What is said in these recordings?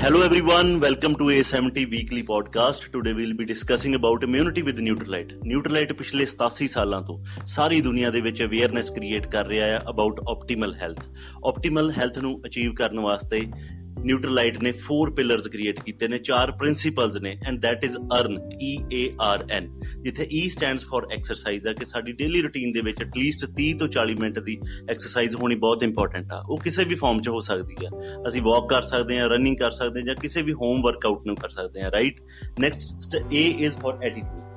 Hello everyone, welcome to A70 weekly podcast. Today we'll be discussing about immunity with Neutralite. Neutralite ਪਿਛਲੇ 87 ਸਾਲਾਂ ਤੋਂ ਸਾਰੀ ਦੁਨੀਆ ਦੇ ਵਿੱਚ ਅਵੇਅਰਨੈਸ ਕ੍ਰੀਏਟ ਕਰ ਰਿਹਾ ਹੈ about optimal health. Optimal health ਨੂੰ ਅਚੀਵ ਕਰਨ ਵਾਸਤੇ ਨਿਊਟਰਲਾਈਟ ਨੇ 4 ਪਿਲਰਸ ਕ੍ਰੀਏਟ ਕੀਤੇ ਨੇ, ਚਾਰ ਪ੍ਰਿੰਸੀਪਲਸ ਨੇ and that is earn E A R N, ਜਿੱਥੇ E ਸਟੈਂਡਸ ਫॉर ਐਕਸਰਸਾਈਜ਼ ਆ ਕਿ ਸਾਡੀ ਡੇਲੀ ਰੁਟੀਨ ਦੇ ਵਿੱਚ ਐਟਲੀਸਟ 30 ਤੋਂ 40 ਮਿੰਟ ਦੀ ਐਕਸਰਸਾਈਜ਼ ਹੋਣੀ ਬਹੁਤ ਇੰਪੋਰਟੈਂਟ ਆ। ਉਹ ਕਿਸੇ ਵੀ ਫਾਰਮ 'ਚ ਹੋ ਸਕਦੀ ਆ। ਅਸੀਂ ਵਾਕ ਕਰ ਸਕਦੇ ਹਾਂ ਰਨਿੰਗ ਕਰ ਸਕਦੇ ਹਾਂ ਜਾਂ ਕਿਸੇ ਵੀ ਹੋਮ ਵਰਕਆਊਟ ਨੂੰ ਕਰ ਸਕਦੇ ਹਾਂ right next A is for attitude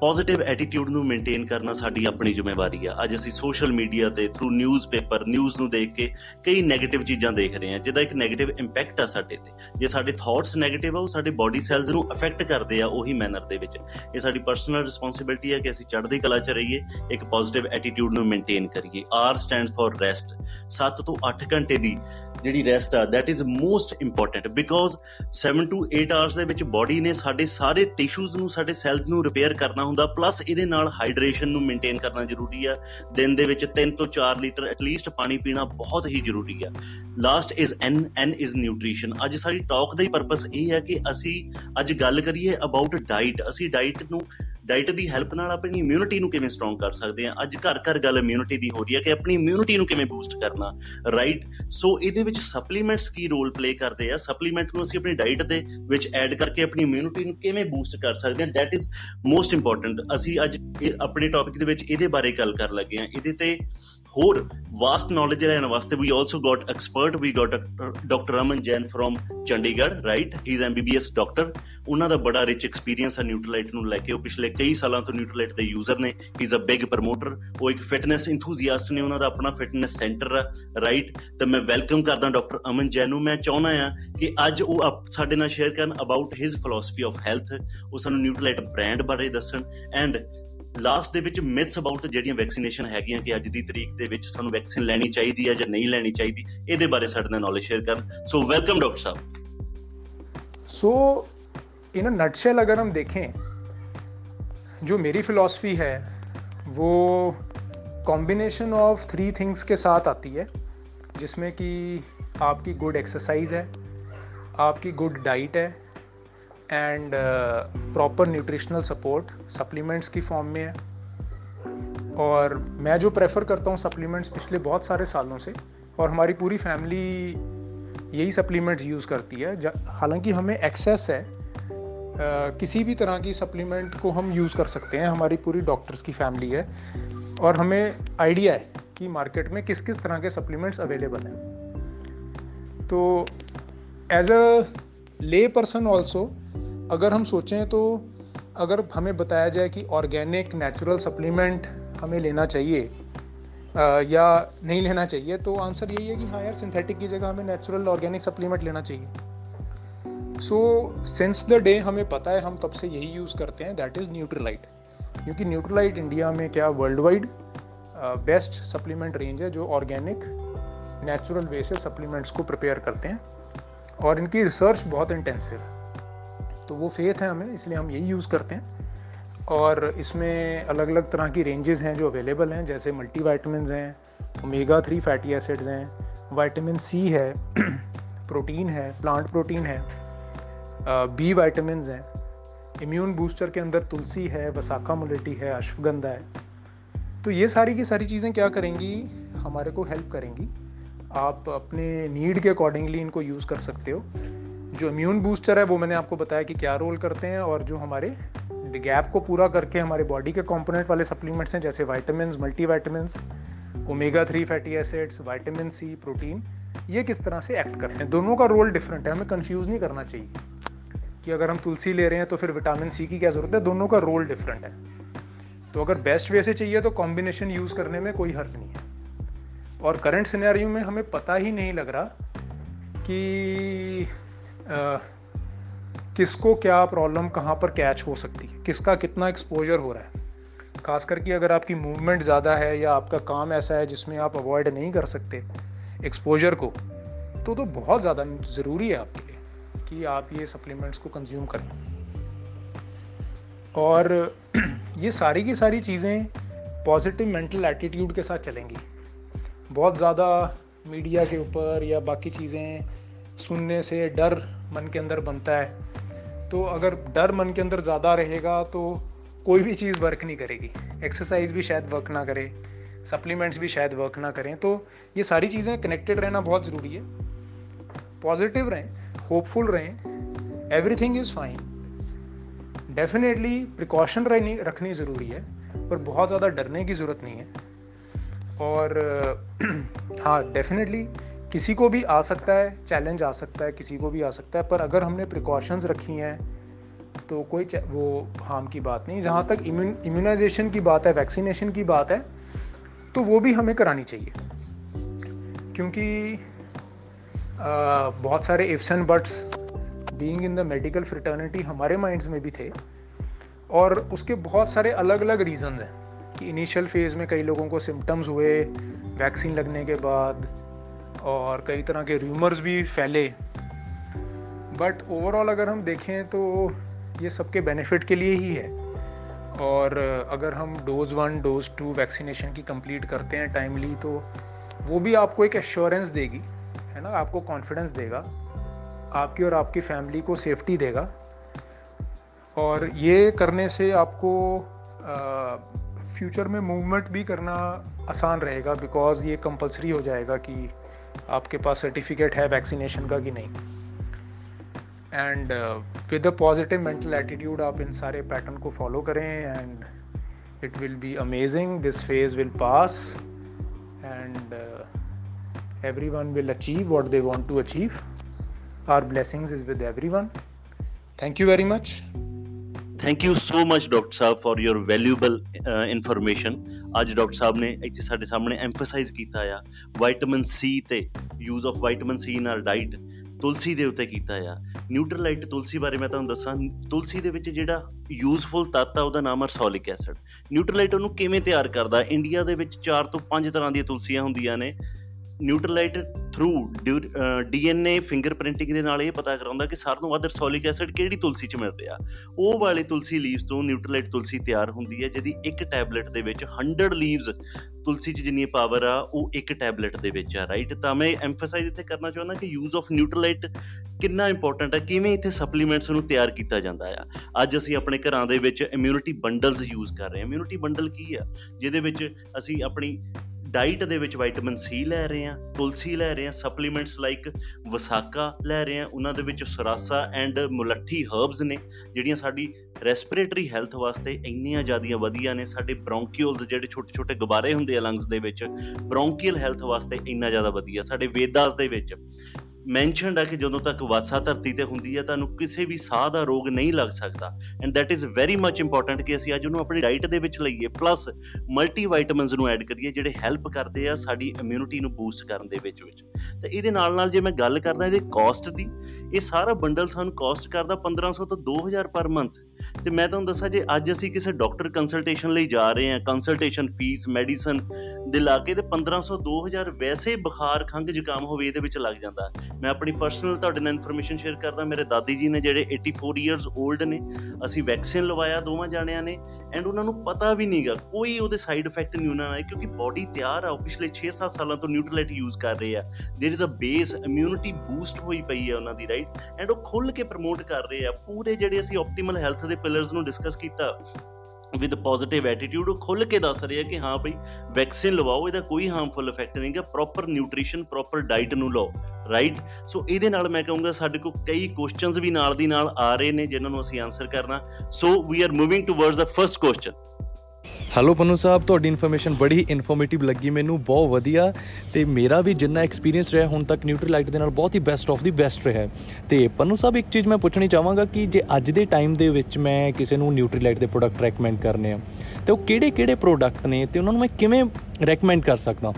positive attitude ਨੂੰ ਮੇਨਟੇਨ ਕਰਨਾ ਸਾਡੀ ਆਪਣੀ ਜ਼ਿੰਮੇਵਾਰੀ ਆ। ਅੱਜ ਅਸੀਂ ਸੋਸ਼ਲ ਮੀਡੀਆ ਤੇ ਥਰੂ ਨਿਊਜ਼ ਪੇਪਰ ਨਿਊਜ਼ ਨੂੰ ਦੇਖ ਕੇ ਕਈ 네ਗੇਟਿਵ ਚੀਜ਼ਾਂ ਦੇਖ ਰਹੇ ਹਾਂ, ਜਿਹਦਾ ਇੱਕ 네ਗੇਟਿਵ ਇੰਪੈਕਟ ਆ ਸਾਡੇ ਤੇ। ਜੇ ਸਾਡੇ ਥਾਟਸ 네ਗੇਟਿਵ ਆ, ਉਹ ਸਾਡੇ ਬਾਡੀ ਸੈਲਸ ਨੂੰ ਅਫੈਕਟ ਕਰਦੇ ਆ ਉਹੀ ਮੈਨਰ ਦੇ ਵਿੱਚ। ਇਹ ਸਾਡੀ ਪਰਸਨਲ ਰਿਸਪੌਂਸਿਬਿਲਟੀ ਆ ਕਿ ਅਸੀਂ ਚੜ੍ਹਦੀ ਕਲਾ 'ਚ ਰਹੀਏ, ਇੱਕ ਪੋਜ਼ਿਟਿਵ ਐਟੀਟਿਊਡ ਨੂੰ ਮੇਨਟੇਨ ਕਰੀਏ। ਆਰ ਸਟੈਂਡਸ ਫॉर ਰੈਸਟ 7 ਤੋਂ 8 ਘੰਟੇ ਦੀ ਜਿਹੜੀ ਰੈਸਟ ਆ that is most important because 7 to 8 hours ਦੇ ਵਿੱਚ ਬਾਡੀ ਨੇ ਸਾਡੇ ਸਾਰੇ ਟਿਸ਼ੂਜ਼ ਨੂੰ, ਸਾਡੇ ਸੈਲਸ ਨੂੰ ਰਿਪੇਅਰ ਕਰਨਾ ਹੁੰਦਾ। ਪਲੱਸ ਇਹਦੇ ਨਾਲ ਹਾਈਡਰੇਸ਼ਨ ਨੂੰ ਮੇਨਟੇਨ ਕਰਨਾ ਜ਼ਰੂਰੀ ਆ। ਦਿਨ ਦੇ ਵਿੱਚ 3 ਤੋਂ 4 ਲੀਟਰ ਐਟਲੀਸਟ ਪਾਣੀ ਪੀਣਾ ਬਹੁਤ ਹੀ ਜ਼ਰੂਰੀ ਆ। Last is N N is nutrition ਅੱਜ ਸਾਡੀ ਟਾਕ ਦਾ ਹੀ ਪਰਪਸ ਇਹ ਹੈ ਕਿ ਅਸੀਂ ਅੱਜ ਗੱਲ ਕਰੀਏ ਅਬਾਊਟ ਡਾਈਟ ਅਸੀਂ ਡਾਈਟ ਨੂੰ ਡਾਈਟ ਦੀ ਹੈਲਪ ਨਾਲ ਆਪਣੀ ਇਮਿਊਨਿਟੀ ਨੂੰ ਕਿਵੇਂ ਸਟਰੋਂਗ ਕਰ ਸਕਦੇ ਹਾਂ? ਅੱਜ ਘਰ ਘਰ ਗੱਲ ਇਮਿਊਨਿਟੀ ਦੀ ਹੋ ਰਹੀ ਹੈ ਕਿ ਆਪਣੀ ਇਮਿਊਨਿਟੀ ਨੂੰ ਕਿਵੇਂ ਬੂਸਟ ਕਰਨਾ ਰਾਈਟ ਸੋ ਇਹਦੇ ਵਿੱਚ ਸਪਲੀਮੈਂਟਸ ਕੀ ਰੋਲ ਪਲੇ ਕਰਦੇ ਆ? ਸਪਲੀਮੈਂਟ ਨੂੰ ਅਸੀਂ ਆਪਣੀ ਡਾਈਟ ਦੇ ਵਿੱਚ ਐਡ ਕਰਕੇ ਆਪਣੀ ਇਮਿਊਨਿਟੀ ਨੂੰ ਕਿਵੇਂ ਬੂਸਟ ਕਰ ਸਕਦੇ ਹਾਂ? ਦੈਟ ਇਜ਼ ਮੋਸਟ ਇੰਪੋਰਟੈਂਟ ਅਸੀਂ ਅੱਜ ਆਪਣੇ ਟੌਪਿਕ ਦੇ ਵਿੱਚ ਇਹਦੇ ਬਾਰੇ ਗੱਲ ਕਰਨ ਲੱਗੇ ਹਾਂ। ਇਹਦੇ ਤੇ ਹੋਰ ਵਾਸਟ ਨੌਲੇਜ ਲੈਣ ਵਾਸਤੇ we also got expert we got doctor Aman Jain from Chandigarh right he is MBBS doctor ਉਹਨਾਂ ਦਾ ਬੜਾ ਰਿਚ ਐਕਸਪੀਰੀਅੰਸ ਹੈ ਨਿਊਟਰਲਾਈਟ ਨੂੰ ਲੈ ਕੇ। ਉਹ ਪਿਛਲੇ ਕਈ ਸਾਲਾਂ ਤੋਂ ਨਿਊਟਰਲਾਈਟ ਦੇ ਯੂਜ਼ਰ ਨੇ। He is a big promoter ਉਹ ਇੱਕ ਫਿਟਨੈਸ ਇੰਥੂਸੀਆਸਟ ਨੇ। ਉਹਨਾਂ ਦਾ ਆਪਣਾ ਫਿਟਨੈਸ ਸੈਂਟਰ ਹੈ ਰਾਈਟ ਤੇ ਮੈਂ ਵੈਲਕਮ ਕਰਦਾ ਡਾਕਟਰ ਅਮਨ ਜੈਨ ਨੂੰ। ਮੈਂ ਚਾਹੁੰਦਾ ਆ ਕਿ ਅੱਜ ਉਹ ਸਾਡੇ ਨਾਲ ਸ਼ੇਅਰ ਕਰਨ about his philosophy of health ਉਹ ਸਾਨੂੰ ਨਿਊਟਰਲਾਈਟ ਬ੍ਰਾਂਡ ਬਾਰੇ ਦੱਸਣ। ਐਂਡ ਲਾਸਟ ਦੇ ਵਿੱਚ ਮਿਥਸ ਅਬਾਊਟ ਜਿਹੜੀਆਂ ਵੈਕਸੀਨੇਸ਼ਨ ਹੈਗੀਆਂ ਕਿ ਅੱਜ ਦੀ ਤਰੀਕ ਦੇ ਵਿੱਚ ਸਾਨੂੰ ਵੈਕਸੀਨ ਲੈਣੀ ਚਾਹੀਦੀ ਹੈ ਜਾਂ ਨਹੀਂ ਲੈਣੀ ਚਾਹੀਦੀ ਇਹਦੇ ਬਾਰੇ ਸਾਡੇ ਨਾਲ ਨੌਲੇਜ ਸ਼ੇਅਰ ਕਰਨ so welcome doctor Sahib so in a nutshell अगर हम देखें जो मेरी फिलॉसफी है वो कॉम्बिनेशन ऑफ थ्री थिंग्स के साथ आती है जिसमें कि आपकी गुड एक्सरसाइज है आपकी गुड डाइट है and proper nutritional support supplements की फॉर्म में है। और मैं जो प्रेफर करता हूँ सप्लीमेंट्स पिछले बहुत सारे सालों से और हमारी पूरी फैमिली यही सप्लीमेंट्स यूज़ करती है। हालाँकि हमें एक्सेस है आ, किसी भी तरह की सप्लीमेंट को हम यूज़ कर सकते हैं हमारी पूरी डॉक्टर्स की फैमिली है। और हमें आइडिया है कि मार्केट में किस किस तरह के सप्लीमेंट्स अवेलेबल हैं। तो एज अ ले पर्सन ऑल्सो अगर हम सोचें तो अगर हमें बताया जाए कि ऑर्गेनिक नेचुरल सप्लीमेंट हमें लेना चाहिए या नहीं लेना चाहिए तो आंसर यही है कि हाँ यार सिंथेटिक की जगह हमें नेचुरल ऑर्गेनिक सप्लीमेंट लेना चाहिए। सो सिंस द डे हमें पता है, हम तब से यही यूज़ करते हैं दैट इज़ न्यूट्रलाइट क्योंकि न्यूट्रलाइट इंडिया में क्या world wide best supplement range है जो ऑर्गेनिक नेचुरल वे से सप्लीमेंट्स को प्रिपेयर करते हैं। और इनकी रिसर्च बहुत इंटेंसिव है। तो वो फेथ है हमें, इसलिए हम यही यूज़ करते हैं। और इसमें अलग अलग तरह की रेंजेस हैं जो अवेलेबल हैं, जैसे मल्टी वाइटमिन हैं ओमेगा थ्री फैटी एसिड्स हैं वाइटामिन सी है प्रोटीन है प्लांट प्रोटीन है बी वाइटामिन हैं। इम्यून बूस्टर के अंदर तुलसी है, वसाखा मुलेटी है, अश्वगंधा है। तो ये सारी की सारी चीज़ें क्या करेंगी? हमारे को हेल्प करेंगी। आप अपने नीड के अकॉर्डिंगली इनको यूज़ कर सकते हो। जो इम्यून बूस्टर है, वो मैंने आपको बताया कि क्या रोल करते हैं और जो हमारे गैप को पूरा करके हमारे बॉडी के कंपोनेंट वाले सप्लीमेंट्स हैं, जैसे vitamin multivitamin omega three fatty acids vitamin C protein ये किस तरह से एक्ट करते हैं? दोनों का रोल डिफरेंट है। हमें कन्फ्यूज़ नहीं करना चाहिए कि अगर हम तुलसी ले रहे हैं तो फिर विटामिन सी की क्या ज़रूरत है? दोनों का रोल डिफरेंट है। तो अगर बेस्ट वे से चाहिए तो कॉम्बिनेशन यूज़ करने में कोई हर्ज नहीं है। और करंट सिनेरियो में हमें पता ही नहीं लग रहा कि किसको क्या प्रॉब्लम कहाँ पर कैच हो सकती है? किसका कितना एक्सपोजर हो रहा है? खास करके अगर आपकी मूवमेंट ज़्यादा है या आपका काम ऐसा है जिसमें आप अवॉइड नहीं कर सकते एक्सपोजर को तो तो बहुत ज़्यादा ज़रूरी है आपके लिए कि आप ये सप्लीमेंट्स को कंज्यूम करें। और ये सारी की सारी चीज़ें पॉजिटिव मेंटल एटीट्यूड के साथ चलेंगी। बहुत ज़्यादा मीडिया के ऊपर या बाकी चीज़ें सुनने से डर मन के अंदर बनता है। तो अगर डर मन के अंदर ज़्यादा रहेगा तो कोई भी चीज़ वर्क नहीं करेगी। एक्सरसाइज भी शायद वर्क ना करे। सप्लीमेंट्स भी शायद वर्क ना करें। तो ये सारी चीज़ें कनेक्टेड रहना बहुत ज़रूरी है। पॉजिटिव रहें होपफुल रहें everything is fine definitely precaution रहनी, रखनी ज़रूरी है, पर बहुत ज़्यादा डरने की ज़रूरत नहीं है। और हाँ डेफिनेटली किसी को भी आ सकता है चैलेंज आ सकता है किसी को भी आ सकता है पर अगर हमने प्रिकॉशंस रखी हैं तो कोई वो हार्म की बात नहीं। जहाँ तक इम्यून इम्यूनाइजेशन की बात है वैक्सीनेशन की बात है तो वो भी हमें करानी चाहिए। क्योंकि आ, बहुत सारे ifs and buts being in the medical fraternity हमारे माइंड्स में भी थे और उसके बहुत सारे अलग अलग रीज़न हैं कि इनिशियल फ़ेज़ में कई लोगों को सिम्टम्स हुए वैक्सीन लगने के बाद और कई तरह के र्यूमर्स भी फैले। बट ओवरऑल अगर हम देखें तो ये सबके बेनिफिट के लिए ही है। और अगर हम dose one dose two vaccination की कंप्लीट करते हैं टाइमली तो वो भी आपको एक एश्योरेंस देगी, है ना? आपको कॉन्फिडेंस देगा। आपकी और आपकी फैमिली को सेफ्टी देगा। और ये करने से आपको फ्यूचर में मूवमेंट भी करना आसान रहेगा बिकॉज़ ये कंपलसरी हो जाएगा कि आपके पास सर्टिफिकेट है वैक्सीनेशन का कि नहीं? And with a positive mental attitude आप इन सारे पैटर्न को फॉलो करें and it will be amazing this phase will pass and everyone will achieve what they want to achieve our blessings is with everyone thank you very much thank you so much doctor sahib for your valuable information ਅੱਜ doctor ਸਾਹਿਬ ਨੇ ਇੱਥੇ ਸਾਡੇ ਸਾਹਮਣੇ emphasises ਕੀਤਾ ਆ vitamin C ਤੇ use of vitamin C in our diet ਤੁਲਸੀ ਦੇ ਉੱਤੇ ਕੀਤਾ ਆ ਨਿਊਟਰਲਾਈਟ ਤੁਲਸੀ ਬਾਰੇ ਮੈਂ ਤੁਹਾਨੂੰ ਦੱਸਾਂ ਤੁਲਸੀ ਦੇ ਵਿੱਚ ਜਿਹੜਾ ਯੂਜ਼ਫੁਲ ਤੱਤ ਆ ਉਹਦਾ ਨਾਮ ਹੈ ਰਸੋਲਿਕ ਐਸਿਡ ਨਿਊਟਰਲਾਈਟ ਉਹਨੂੰ ਕਿਵੇਂ ਤਿਆਰ ਕਰਦਾ ਇੰਡੀਆ ਦੇ ਵਿੱਚ 4 ਤੋਂ 5 ਤਰ੍ਹਾਂ ਦੀਆਂ ਤੁਲਸੀਆਂ ਹੁੰਦੀਆਂ ਨੇ ਨਿਊਟਰਲਾਈਟ ਥਰੂ ਡੀਐਨਏ ਫਿੰਗਰਪ੍ਰਿੰਟਿੰਗ ਦੇ ਨਾਲ ਇਹ ਪਤਾ ਕਰਾਉਂਦਾ ਕਿ ਸਾਰ ਨੂੰ ਵੱਧ ਰਸੋਲਿਕ ਐਸਿਡ ਕਿਹੜੀ ਤੁਲਸੀ 'ਚ ਮਿਲ ਰਿਹਾ। ਉਹ ਵਾਲੇ ਤੁਲਸੀ ਲੀਵਸ ਤੋਂ ਨਿਊਟਰਲਾਈਟ ਤੁਲਸੀ ਤਿਆਰ ਹੁੰਦੀ ਹੈ, ਜਿਹਦੀ ਇੱਕ ਟੈਬਲੇਟ ਦੇ ਵਿੱਚ 100 ਲੀਵਸ ਤੁਲਸੀ 'ਚ ਜਿੰਨੀ ਪਾਵਰ ਆ, ਉਹ ਇੱਕ ਟੈਬਲੇਟ ਦੇ ਵਿੱਚ ਆ ਰਾਈਟ ਤਾਂ ਮੈਂ ਐਮਫਸਾਈਜ਼ ਇੱਥੇ ਕਰਨਾ ਚਾਹੁੰਦਾ ਕਿ ਯੂਜ਼ ਆਫ ਨਿਊਟਰਲਾਈਟ ਕਿੰਨਾ ਇੰਪੋਰਟੈਂਟ ਹੈ, ਕਿਵੇਂ ਇੱਥੇ ਸਪਲੀਮੈਂਟਸ ਨੂੰ ਤਿਆਰ ਕੀਤਾ ਜਾਂਦਾ ਆ। ਅੱਜ ਅਸੀਂ ਆਪਣੇ ਘਰਾਂ ਦੇ ਵਿੱਚ ਇਮਿਊਨਿਟੀ ਬੰਡਲਸ ਯੂਜ਼ ਕਰ ਰਹੇ ਹਾਂ। ਇਮਿਊਨਿਟੀ ਬੰਡਲ ਕੀ ਆ? ਜਿਹਦੇ ਵਿੱਚ ਅਸੀਂ ਆਪਣੀ ਡਾਈਟ ਦੇ ਵਿੱਚ ਵਿਟਾਮਿਨ ਸੀ ਲੈ ਰਹੇ ਆ ਤੁਲਸੀ ਲੈ ਰਹੇ ਆ ਸਪਲੀਮੈਂਟਸ ਲਾਈਕ ਵਸਾਕਾ ਲੈ ਰਹੇ ਆ ਉਹਨਾਂ ਦੇ ਵਿੱਚ ਸਰਾਸਾ ਐਂਡ ਮੁਲੱਠੀ ਹਰਬਸ ਨੇ, ਜਿਹੜੀਆਂ ਸਾਡੀ ਰੈਸਪੀਰੇਟਰੀ ਹੈਲਥ ਵਾਸਤੇ ਇੰਨੀਆਂ ਜ਼ਿਆਦੀਆਂ ਵਧੀਆ ਨੇ, ਸਾਡੇ ਬ੍ਰੌਂਕੀਓਲਸ ਜਿਹੜੇ ਛੋਟੇ ਛੋਟੇ ਗੁਬਾਰੇ ਹੁੰਦੇ ਆ ਲੰਗਸ ਦੇ ਵਿੱਚ ਬ੍ਰੌਂਕੀਅਲ ਹੈਲਥ ਵਾਸਤੇ ਇੰਨਾ ਜ਼ਿਆਦਾ ਵਧੀਆ, ਸਾਡੇ ਵੇਦਾਸ ਦੇ ਵਿੱਚ। ਮੈਂਸ਼ਨਡ ਹੈ ਕਿ ਜਦੋਂ ਤੱਕ ਵਾਸਾ ਧਰਤੀ ਤੇ ਹੁੰਦੀ ਹੈ ਤੁਹਾਨੂੰ ਕਿਸੇ ਵੀ ਸਾਹ ਦਾ ਰੋਗ ਨਹੀਂ ਲੱਗ ਸਕਦਾ। And that is very much important ਕਿ ਅਸੀਂ ਅੱਜ ਉਹਨੂੰ ਆਪਣੀ ਡਾਈਟ ਦੇ ਵਿੱਚ ਲਈਏ ਪਲੱਸ ਮਲਟੀ ਵਿਟਾਮਿਨਸ ਨੂੰ ਐਡ ਕਰੀਏ, ਜਿਹੜੇ ਹੈਲਪ ਕਰਦੇ ਆ ਸਾਡੀ ਇਮਿਊਨਿਟੀ ਨੂੰ ਬੂਸਟ ਕਰਨ ਦੇ ਵਿੱਚ ਵਿੱਚ। ਤੇ ਇਹਦੇ ਨਾਲ ਨਾਲ ਜੇ ਮੈਂ ਗੱਲ ਕਰਦਾ ਇਹਦੇ ਕਾਸਟ ਦੀ, ਇਹ ਸਾਰਾ ਬੰਡਲ ਸਾਨੂੰ ਕਾਸਟ ਕਰਦਾ 1500 ਤੋਂ 2000 ਪਰ ਮੰਥ ਤੇ ਮੈਂ ਤੁਹਾਨੂੰ ਦੱਸਾਂ ਜੇ ਅੱਜ ਅਸੀਂ ਕਿਸੇ ਡਾਕਟਰ ਕੰਸਲਟੇਸ਼ਨ ਲਈ ਜਾ ਰਹੇ ਹਾਂ ਕੰਸਲਟੇਸ਼ਨ ਫੀਸ ਮੈਡੀਸਨ ਦੇ ਲਾ ਕੇ ਤੇ 1500 2000 ਵੈਸੇ ਬੁਖਾਰ ਖੰਗ ਜ਼ੁਕਾਮ ਹੋਵੇ, ਇਹਦੇ ਵਿੱਚ ਲੱਗ ਜਾਂਦਾ। ਮੈਂ ਆਪਣੀ ਪਰਸਨਲ ਤੁਹਾਡੇ ਨਾਲ ਇਨਫੋਰਮੇਸ਼ਨ ਸ਼ੇਅਰ ਕਰਦਾ, ਮੇਰੇ ਦਾਦੀ ਜੀ ਨੇ ਜਿਹੜੇ 84 ਇਅਰਸ 올ਡ ਨੇ, ਅਸੀਂ ਵੈਕਸੀਨ ਲਵਾਇਆ, ਦੋਵਾਂ ਜਾਣਿਆਂ ਨੇ ਐਂਡ ਉਹਨਾਂ ਨੂੰ ਪਤਾ ਵੀ ਨਹੀਂਗਾ ਕੋਈ ਉਹਦੇ ਸਾਈਡ ਇਫੈਕਟ ਨਹੀਂ ਉਹਨਾਂ ਨਾਲ, ਕਿਉਂਕਿ ਬਾਡੀ ਤਿਆਰ ਆ, ਉਹ ਪਿਛਲੇ 6-7 ਸਾਲਾਂ ਤੋਂ ਨਿਊਟਰਲਾਈਟ ਯੂਜ਼ ਕਰ ਰਹੇ ਆ। There is a base immunity boost ਹੋਈ ਪਈ ਹੈ ਉਹਨਾਂ ਦੀ ਰਾਈਟ ਐਂਡ ਉਹ ਖੁੱਲ ਕੇ ਪ੍ਰਮੋਟ ਕਰ ਰਹੇ ਆ, ਪੂਰੇ ਜਿਹੜੇ ਅਸੀਂ ਆਪਟੀਮਲ ਹੈਲਥ ਦੇ ਪਿਲਰਸ ਨੂੰ ਡਿਸਕਸ ਕੀਤਾ ਵਿਦ ਪੋਜ਼ਿਟਿਵ ਐਟੀਟਿਊਡ ਉਹ ਖੁੱਲ ਕੇ ਦੱਸ ਰਿਹਾ ਕਿ ਹਾਂ ਭਈ ਵੈਕਸੀਨ ਲਵਾਓ, ਇਹਦਾ ਕੋਈ ਹਾਰਮਫੁਲ ਇਫੈਕਟ ਨਹੀਂਗਾ ਪ੍ਰੋਪਰ ਨਿਊਟ੍ਰੀਸ਼ਨ ਪ੍ਰੋਪਰ ਡਾਈਟ ਨੂੰ ਲਓ ਰਾਈਟ ਸੋ ਇਹਦੇ ਨਾਲ ਮੈਂ ਕਹੂੰਗਾ ਸਾਡੇ ਕੋਲ ਕਈ ਕੁਐਸਚਨਸ ਵੀ ਨਾਲ ਦੀ ਨਾਲ ਆ ਰਹੇ ਨੇ, ਜਿਨ੍ਹਾਂ ਨੂੰ ਅਸੀਂ ਆਨਸਰ ਕਰਨਾ। So we are moving towards the first question hello Pannu sahib ਤੁਹਾਡੀ ਇਨਫੋਰਮੇਸ਼ਨ ਬੜੀ ਇਨਫੋਰਮੇਟਿਵ ਲੱਗੀ ਮੈਨੂੰ ਬਹੁਤ ਵਧੀਆ ਤੇ ਮੇਰਾ ਵੀ ਜਿੰਨਾ ਐਕਸਪੀਰੀਅੰਸ ਰਿਹਾ ਹੁਣ ਤੱਕ ਨਿਊਟਰਲਾਈਟ ਦੇ ਨਾਲ ਬਹੁਤ ਹੀ ਬੈਸਟ ਆਫ ਦੀ ਬੈਸਟ ਰਿਹਾ ਤੇ ਪਨੂ ਸਾਹਿਬ ਇੱਕ ਚੀਜ਼ ਮੈਂ ਪੁੱਛਣੀ ਚਾਹਾਂਗਾ ਕਿ ਜੇ ਅੱਜ ਦੇ ਟਾਈਮ ਦੇ ਵਿੱਚ ਮੈਂ ਕਿਸੇ ਨੂੰ ਨਿਊਟਰਲਾਈਟ ਦੇ ਪ੍ਰੋਡਕਟ ਰეკਮੈਂਡ ਕਰਨੇ ਆ ਤੇ ਉਹ ਕਿਹੜੇ-ਕਿਹੜੇ ਪ੍ਰੋਡਕਟ ਨੇ ਤੇ ਉਹਨਾਂ ਨੂੰ ਮੈਂ ਕਿਵੇਂ ਰეკਮੈਂਡ ਕਰ ਸਕਦਾ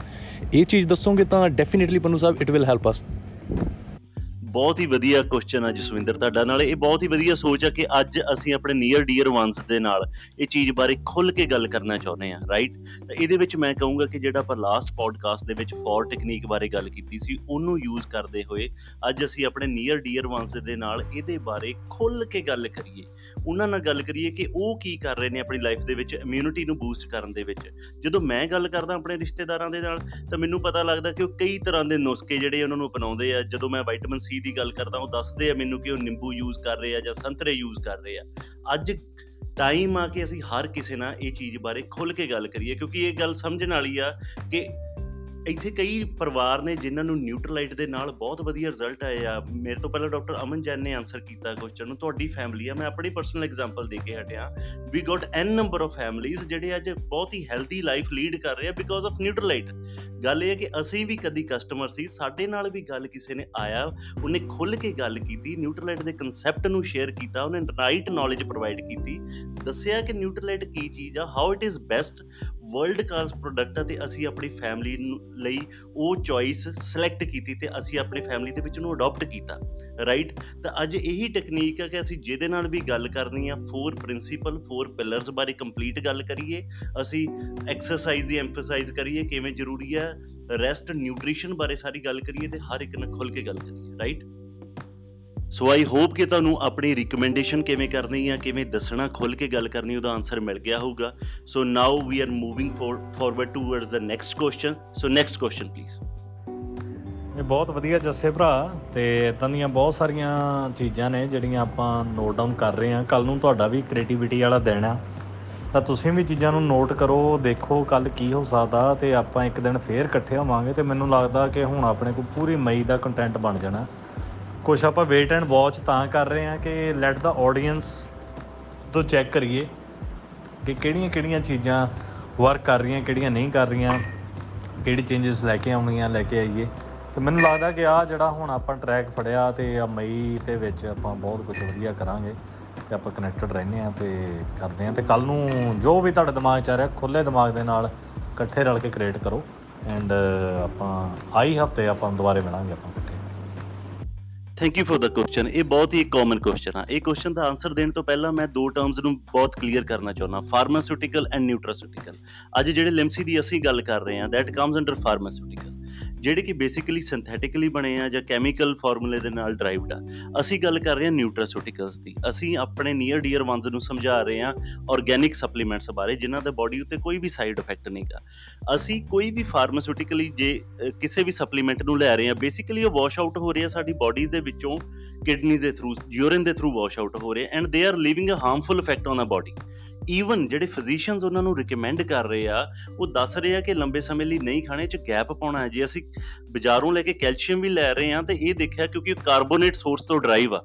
ਇਹ ਚੀਜ਼ ਦੱਸੋਗੇ ਤਾਂ definitely Pannu sahib it will help us ਬਹੁਤ ਹੀ ਵਧੀਆ ਕੁਐਸਚਨ ਆ ਜਸਵਿੰਦਰ ਤੁਹਾਡਾ ਨਾਲ। ਇਹ ਬਹੁਤ ਹੀ ਵਧੀਆ ਸੋਚ ਆ ਕਿ ਅੱਜ ਅਸੀਂ ਆਪਣੇ ਨੀਅਰ ਡੀਅਰ ਵਨਸ ਦੇ ਨਾਲ ਇਹ ਚੀਜ਼ ਬਾਰੇ ਖੁੱਲ ਕੇ ਗੱਲ ਕਰਨਾ ਚਾਹੁੰਦੇ ਆ ਰਾਈਟ ਤਾਂ ਇਹਦੇ ਵਿੱਚ ਮੈਂ ਕਹੂੰਗਾ ਕਿ ਜਿਹੜਾ ਆਪਾਂ ਲਾਸਟ ਪੋਡਕਾਸਟ ਦੇ ਵਿੱਚ ਫੋਰ ਟੈਕਨੀਕ ਬਾਰੇ ਗੱਲ ਕੀਤੀ ਸੀ, ਉਹਨੂੰ ਯੂਜ਼ ਕਰਦੇ ਹੋਏ ਅੱਜ ਅਸੀਂ ਆਪਣੇ ਨੀਅਰ ਡੀਅਰ ਵਨਸ ਦੇ ਨਾਲ ਇਹਦੇ ਬਾਰੇ ਖੁੱਲ ਕੇ ਗੱਲ ਕਰੀਏ। ਉਹਨਾਂ ਨਾਲ ਗੱਲ ਕਰੀਏ ਕਿ ਉਹ ਕੀ ਕਰ ਰਹੇ ਨੇ ਆਪਣੀ ਲਾਈਫ ਦੇ ਵਿੱਚ ਇਮਿਊਨਿਟੀ ਨੂੰ ਬੂਸਟ ਕਰਨ ਦੇ ਵਿੱਚ। ਜਦੋਂ ਮੈਂ ਗੱਲ ਕਰਦਾ ਆਪਣੇ ਰਿਸ਼ਤੇਦਾਰਾਂ ਦੇ ਨਾਲ, ਤਾਂ ਮੈਨੂੰ ਪਤਾ ਲੱਗਦਾ ਕਿ ਉਹ ਕਈ ਤਰ੍ਹਾਂ ਦੇ ਨੁਸਖੇ ਜਿਹੜੇ ਉਹਨਾਂ ਨੂੰ ਅਪਣਾਉਂਦੇ ਆ। ਜਦੋਂ ਮੈਂ ਵਿਟਾਮਿਨ ਸੀ ਦੀ ਗੱਲ ਕਰਦਾ, ਉਹ ਦੱਸਦੇ ਆ ਮੈਨੂੰ ਕਿ ਉਹ ਨਿੰਬੂ ਯੂਜ਼ ਕਰ ਰਹੇ ਆ ਜਾਂ ਸੰਤਰੇ ਯੂਜ਼ ਕਰ ਰਹੇ ਆ। ਅੱਜ ਟਾਈਮ ਆ ਕਿ ਅਸੀਂ ਹਰ ਕਿਸੇ ਨਾਲ ਇਹ ਚੀਜ਼ ਬਾਰੇ ਖੁੱਲ ਕੇ ਗੱਲ ਕਰੀਏ, ਕਿਉਂਕਿ ਇਹ ਗੱਲ ਸਮਝਣ ਵਾਲੀ ਆ ਕਿ ਇੱਥੇ ਕਈ ਪਰਿਵਾਰ ਨੇ ਜਿਨ੍ਹਾਂ ਨੂੰ ਨਿਊਟਰਲਾਈਟ ਦੇ ਨਾਲ ਬਹੁਤ ਵਧੀਆ ਰਿਜ਼ਲਟ ਆਏ ਆ। ਮੇਰੇ ਤੋਂ ਪਹਿਲਾਂ ਡਾਕਟਰ ਅਮਨ ਜੈਨ ਨੇ ਆਨਸਰ ਕੀਤਾ ਕੁਐਸਚਨ ਨੂੰ। ਤੁਹਾਡੀ ਫੈਮਿਲੀ ਆ। ਮੈਂ ਆਪਣੀ ਪਰਸਨਲ ਐਗਜ਼ਾਮਪਲ ਦੇ ਕੇ ਹਟਿਆ। We got an number of families ਜਿਹੜੇ ਅੱਜ ਬਹੁਤ ਹੀ ਹੈਲਦੀ ਲਾਈਫ ਲੀਡ ਕਰ ਰਹੇ ਆ ਬਿਕੋਜ਼ ਆਫ ਨਿਊਟਰਲਾਈਟ ਗੱਲ ਇਹ ਹੈ ਕਿ ਅਸੀਂ ਵੀ ਕਦੀ ਕਸਟਮਰ ਸੀ। ਸਾਡੇ ਨਾਲ ਵੀ ਗੱਲ ਕਿਸੇ ਨੇ ਆਇਆ। ਉਹਨੇ ਖੁੱਲ ਕੇ ਗੱਲ ਕੀਤੀ। ਨਿਊਟਰਲਾਈਟ ਦੇ ਕਨਸੈਪਟ ਨੂੰ ਸ਼ੇਅਰ ਕੀਤਾ। ਉਹਨੇ ਰਾਈਟ ਨੌਲੇਜ ਪ੍ਰੋਵਾਈਡ ਕੀਤੀ। ਦੱਸਿਆ ਕਿ ਨਿਊਟਰਲਾਈਟ ਕੀ ਚੀਜ਼ ਆ। How it is best world class product ਆ ਤੇ ਅਸੀਂ ਆਪਣੀ ਫੈਮਿਲੀ ਲਈ ਉਹ ਚੋਇਸ ਸਿਲੈਕਟ ਕੀਤੀ ਤੇ ਅਸੀਂ ਆਪਣੀ ਫੈਮਿਲੀ ਦੇ ਵਿੱਚ ਉਹਨੂੰ ਅਡਾਪਟ ਕੀਤਾ ਰਾਈਟ ਤਾਂ ਅੱਜ ਇਹੀ ਟੈਕਨੀਕ ਹੈ ਕਿ ਅਸੀਂ ਜਿਹਦੇ ਨਾਲ ਵੀ ਗੱਲ ਕਰਨੀ ਆ ਫੋਰ ਪ੍ਰਿੰਸੀਪਲ ਫੋਰ ਪਿਲਰਸ ਬਾਰੇ ਕੰਪਲੀਟ ਗੱਲ ਕਰੀਏ, ਅਸੀਂ ਐਕਸਰਸਾਈਜ਼ ਦੀ ਐਮਫਸਾਈਜ਼ ਕਰੀਏ ਕਿਵੇਂ ਜ਼ਰੂਰੀ ਹੈ ਰੈਸਟ ਨਿਊਟ੍ਰੀਸ਼ਨ ਬਾਰੇ ਸਾਰੀ ਗੱਲ ਕਰੀਏ ਤੇ ਹਰ ਇੱਕ ਨਾਲ ਖੁੱਲ ਕੇ ਗੱਲ ਕਰੀਏ ਰਾਈਟ ਸੋ ਆਈ ਹੋਪ ਕਿ ਤੁਹਾਨੂੰ ਆਪਣੀ ਰეკਮੈਂਡੇਸ਼ਨ ਕਿਵੇਂ ਕਰਨੀ ਆ, ਕਿਵੇਂ ਦੱਸਣਾ ਖੁੱਲ ਕੇ ਗੱਲ ਕਰਨੀ, ਉਹਦਾ ਆਨਸਰ ਮਿਲ ਗਿਆ ਹੋਊਗਾ। So now we are moving forward towards the next question so next question please ਇਹ ਬਹੁਤ ਵਧੀਆ ਜੱਸੇ ਭਰਾ, ਤੇ ਇਦਾਂ ਦੀਆਂ ਬਹੁਤ ਸਾਰੀਆਂ ਚੀਜ਼ਾਂ ਨੇ ਜਿਹੜੀਆਂ ਆਪਾਂ ਨੋਟ ਡਾਊਨ ਕਰ ਰਹੇ ਹਾਂ। ਕੱਲ ਨੂੰ ਤੁਹਾਡਾ ਵੀ ਕ੍ਰੀਏਟੀਵਿਟੀ ਵਾਲਾ ਦਿਨ ਆ। ਤਾਂ ਤੁਸੀਂ ਵੀ ਚੀਜ਼ਾਂ ਨੂੰ ਨੋਟ ਕਰੋ, ਦੇਖੋ ਕੱਲ ਕੀ ਹੋ ਸਕਦਾ, ਤੇ ਆਪਾਂ ਇੱਕ ਦਿਨ ਫੇਰ ਇਕੱਠੇ ਹੋਵਾਂਗੇ, ਤੇ ਮੈਨੂੰ ਲੱਗਦਾ ਕਿ ਹੁਣ ਆਪਣੇ ਕੋਲ ਪੂਰੀ ਮਈ ਦਾ ਕੰਟੈਂਟ ਬਣ ਜਾਣਾ। ਕੁਝ ਆਪਾਂ ਵੇਟ ਐਂਡ ਵਾਚ ਤਾਂ ਕਰ ਰਹੇ ਹਾਂ ਕਿ ਲੈਟ ਦਾ ਆਡੀਅנס ਤੋਂ ਚੈੱਕ ਕਰੀਏ ਕਿ ਕਿਹੜੀਆਂ ਕਿਹੜੀਆਂ ਚੀਜ਼ਾਂ ਵਰਕ ਕਰ ਰਹੀਆਂ, ਕਿਹੜੀਆਂ ਨਹੀਂ ਕਰ ਰਹੀਆਂ, ਕਿਹੜੀ ਚੇਂਜਸ ਲੈ ਕੇ ਆਉਣੀਆਂ, ਲੈ ਕੇ ਆਈਏ। ਤੇ ਮੈਨੂੰ ਲੱਗਦਾ ਕਿ ਆ ਜਿਹੜਾ ਹੁਣ ਆਪਾਂ ਟਰੈਕ ਫੜਿਆ ਤੇ ਆ ਮਈ ਦੇ ਵਿੱਚ ਆਪਾਂ ਬਹੁਤ ਕੁਝ ਵਧੀਆ ਕਰਾਂਗੇ ਤੇ ਆਪਾਂ ਕਨੈਕਟਡ ਰਹਿੰਦੇ ਆ ਤੇ ਕਰਦੇ ਆ ਤੇ ਕੱਲ ਨੂੰ ਜੋ ਵੀ ਤੁਹਾਡੇ ਦਿਮਾਗ 'ਚ ਆ ਰਿਹਾ ਖੁੱਲੇ ਦਿਮਾਗ ਦੇ ਨਾਲ ਇਕੱਠੇ ਰਲ ਕੇ ਕ੍ਰੀਏਟ ਕਰੋ। ਐਂਡ ਆਪਾਂ ਆਈ ਹਫ਼ਤੇ ਆਪਾਂ ਦੁਬਾਰੇ ਮਿਲਾਂਗੇ ਆਪਾਂ ਇਕੱਠੇ। Thank you for the question ਇਹ ਬਹੁਤ ਹੀ ਕਾਮਨ ਕੁਐਸਚਨ ਆ। ਇਹ ਕੁਐਸਚਨ ਦਾ ਆਨਸਰ ਦੇਣ ਤੋਂ ਪਹਿਲਾਂ ਮੈਂ ਦੋ ਟਰਮਸ ਨੂੰ ਬਹੁਤ ਕਲੀਅਰ ਕਰਨਾ ਚਾਹੁੰਦਾ। ਫਾਰਮਾਸਿਊਟੀਕਲ ਐਂਡ ਨਿਊਟਰਾਸਿਊਟੀਕਲ ਅੱਜ ਜਿਹੜੇ ਲਿਮਸੀ ਦੀ ਅਸੀਂ ਗੱਲ ਕਰ ਰਹੇ ਹਾਂ ਦੈਟ ਕਮਸ ਅੰਡਰ ਫਾਰਮਾਸਿਊਟੀਕਲ ਜਿਹੜੇ ਕਿ ਬੇਸਿਕਲੀ ਸਿੰਥੈਟਿਕਲੀ ਬਣੇ ਆ ਜਾਂ ਕੈਮੀਕਲ ਫਾਰਮੂਲੇ ਦੇ ਨਾਲ ਡਰਾਈਵਡ ਆ। ਅਸੀਂ ਗੱਲ ਕਰ ਰਹੇ ਹਾਂ ਨਿਊਟਰਾਸਿਊਟੀਕਲਸ ਦੀ। ਅਸੀਂ ਆਪਣੇ ਨੀਅਰ ਡੀਅਰ ਵਨਸ ਨੂੰ ਸਮਝਾ ਰਹੇ ਹਾਂ ਆਰਗੈਨਿਕ ਸਪਲੀਮੈਂਟਸ ਬਾਰੇ, ਜਿਨ੍ਹਾਂ ਦਾ ਬਾਡੀ ਉੱਤੇ ਕੋਈ ਵੀ ਸਾਈਡ ਇਫੈਕਟ ਨਹੀਂਗਾ ਅਸੀਂ ਕੋਈ ਵੀ ਫਾਰਮਾਸਿਊਟੀਕਲੀ ਜੇ ਕਿਸੇ ਵੀ ਸਪਲੀਮੈਂਟ ਨੂੰ ਲੈ ਰਹੇ ਹਾਂ ਬੇਸਿਕਲੀ ਉਹ ਵਾਸ਼ ਆਊਟ ਹੋ ਰਿਹਾ ਸਾਡੀ ਬਾਡੀ ਦੇ ਵਿੱਚੋਂ ਕਿਡਨੀ ਦੇ ਥਰੂ ਯੂਰਿਨ ਦੇ ਥਰੂ ਵਾਸ਼ ਆਊਟ ਹੋ ਰਿਹਾ and they are leaving a harmful effect on a body even ਜਿਹੜੇ ਫਿਜ਼ੀਸ਼ੀਅਨਸ ਉਹਨਾਂ ਨੂੰ ਰეკਮੈਂਡ ਕਰ ਰਹੇ ਆ, ਉਹ ਦੱਸ ਰਹੇ ਆ ਕਿ ਲੰਬੇ ਸਮੇਂ ਲਈ ਨਹੀਂ ਖਾਣੇ ਚ ਗੈਪ ਪਾਉਣਾ ਹੈ। ਜੇ ਅਸੀਂ ਬਾਜ਼ਾਰੋਂ ਲੈ ਕੇ ਕੈਲਸ਼ੀਅਮ ਵੀ ਲੈ ਰਹੇ ਆ ਤੇ ਇਹ ਦੇਖਿਆ ਕਿਉਂਕਿ ਉਹ ਕਾਰਬੋਨੇਟ ਸੋਰਸ ਤੋਂ ਡਰਾਈਵ ਆ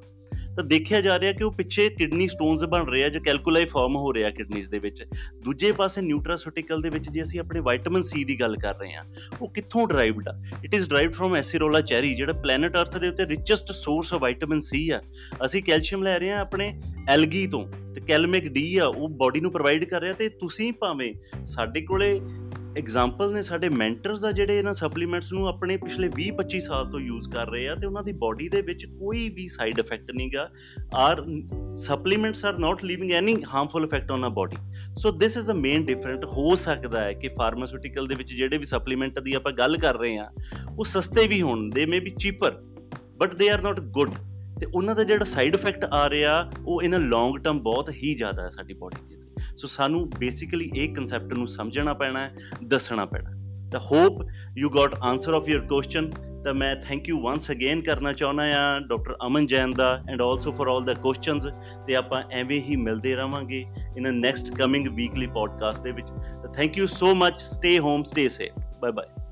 ਤਾਂ ਦੇਖਿਆ ਜਾ ਰਿਹਾ ਕਿ ਉਹ ਪਿੱਛੇ ਕਿਡਨੀ ਸਟੋਨਸ ਬਣ ਰਹੇ ਆ, ਜਾਂ ਕੈਲਕੂਲਾਈ ਫਾਰਮ ਹੋ ਰਿਹਾ ਕਿਡਨੀਜ਼ ਦੇ ਵਿੱਚ। ਦੂਜੇ ਪਾਸੇ ਨਿਊਟਰਾਸਿਊਟੀਕਲ ਦੇ ਵਿੱਚ ਜੇ ਅਸੀਂ ਆਪਣੇ ਵਿਟਾਮਿਨ ਸੀ ਦੀ ਗੱਲ ਕਰ ਰਹੇ ਆ, ਉਹ ਕਿੱਥੋਂ ਡਰਾਈਵਡ ਆ? It is derived from acerola cherry ਜਿਹੜਾ ਪਲੈਨਟ ਅਰਥ ਦੇ ਉੱਤੇ richest source of vitamin C ਆ। ਅਸੀਂ ਕੈਲਸ਼ੀਅਮ ਲੈ ਰਹੇ ਆ ਆਪਣੇ ਐਲਗੀ ਤੋਂ, ਤੇ ਕੈਲਮਿਕ ਡੀ ਆ, ਉਹ ਬਾਡੀ ਨੂੰ ਪ੍ਰੋਵਾਈਡ ਕਰ ਰਿਹਾ, ਤੇ ਤੁਸੀਂ ਭਾਵੇਂ ਸਾਡੇ ਕੋਲੇ ਐਗਜ਼ਾਮਪਲ ਨੇ ਸਾਡੇ ਮੈਂਟਰਸ ਆ ਜਿਹੜੇ ਇਹਨਾਂ ਸਪਲੀਮੈਂਟਸ ਨੂੰ ਆਪਣੇ ਪਿਛਲੇ 20-25 ਸਾਲ ਤੋਂ ਯੂਜ਼ ਕਰ ਰਹੇ ਆ ਤੇ ਉਹਨਾਂ ਦੀ ਬਾਡੀ ਦੇ ਵਿੱਚ ਕੋਈ ਵੀ ਸਾਈਡ ਇਫੈਕਟ ਨਹੀਂਗਾ our supplements are not leaving any harmful effect on a body so this is a main different ਹੋ ਸਕਦਾ ਹੈ ਕਿ ਫਾਰਮਾਸਿਊਟੀਕਲ ਦੇ ਵਿੱਚ ਜਿਹੜੇ ਵੀ ਸਪਲੀਮੈਂਟ ਦੀ ਆਪਾਂ ਗੱਲ ਕਰ ਰਹੇ ਆ, ਉਹ ਸਸਤੇ ਵੀ ਹੋਣ ਦੇ may be cheaper but they are not good ਤੇ ਉਹਨਾਂ ਦਾ ਜਿਹੜਾ ਸਾਈਡ ਇਫੈਕਟ ਆ ਰਿਹਾ, ਉਹ ਇਨ ਅ ਲੌਂਗ ਟਰਮ ਬਹੁਤ ਹੀ ਜ਼ਿਆਦਾ ਹੈ ਸਾਡੀ ਬਾਡੀ ਦੇ ਉੱਤੇ ਸੋ ਸਾਨੂੰ ਬੇਸਿਕਲੀ ਇਹ ਕਨਸੈਪਟ ਨੂੰ ਸਮਝਣਾ ਪੈਣਾ ਹੈ, ਦੱਸਣਾ ਪੈਣਾ ਤਾਂ hope you got answer of your question ਤਾਂ ਮੈਂ ਥੈਂਕ ਯੂ ਵਾਂਸ ਅਗੇਨ ਕਰਨਾ ਚਾਹੁੰਦਾ ਆ doctor Aman Jain the and also for all the questions ਤੇ ਆਪਾਂ ਐਵੇਂ ਹੀ ਮਿਲਦੇ ਰਵਾਂਗੇ in a next coming weekly podcast ਦੇ ਵਿੱਚ। Thank you so much stay home stay safe bye bye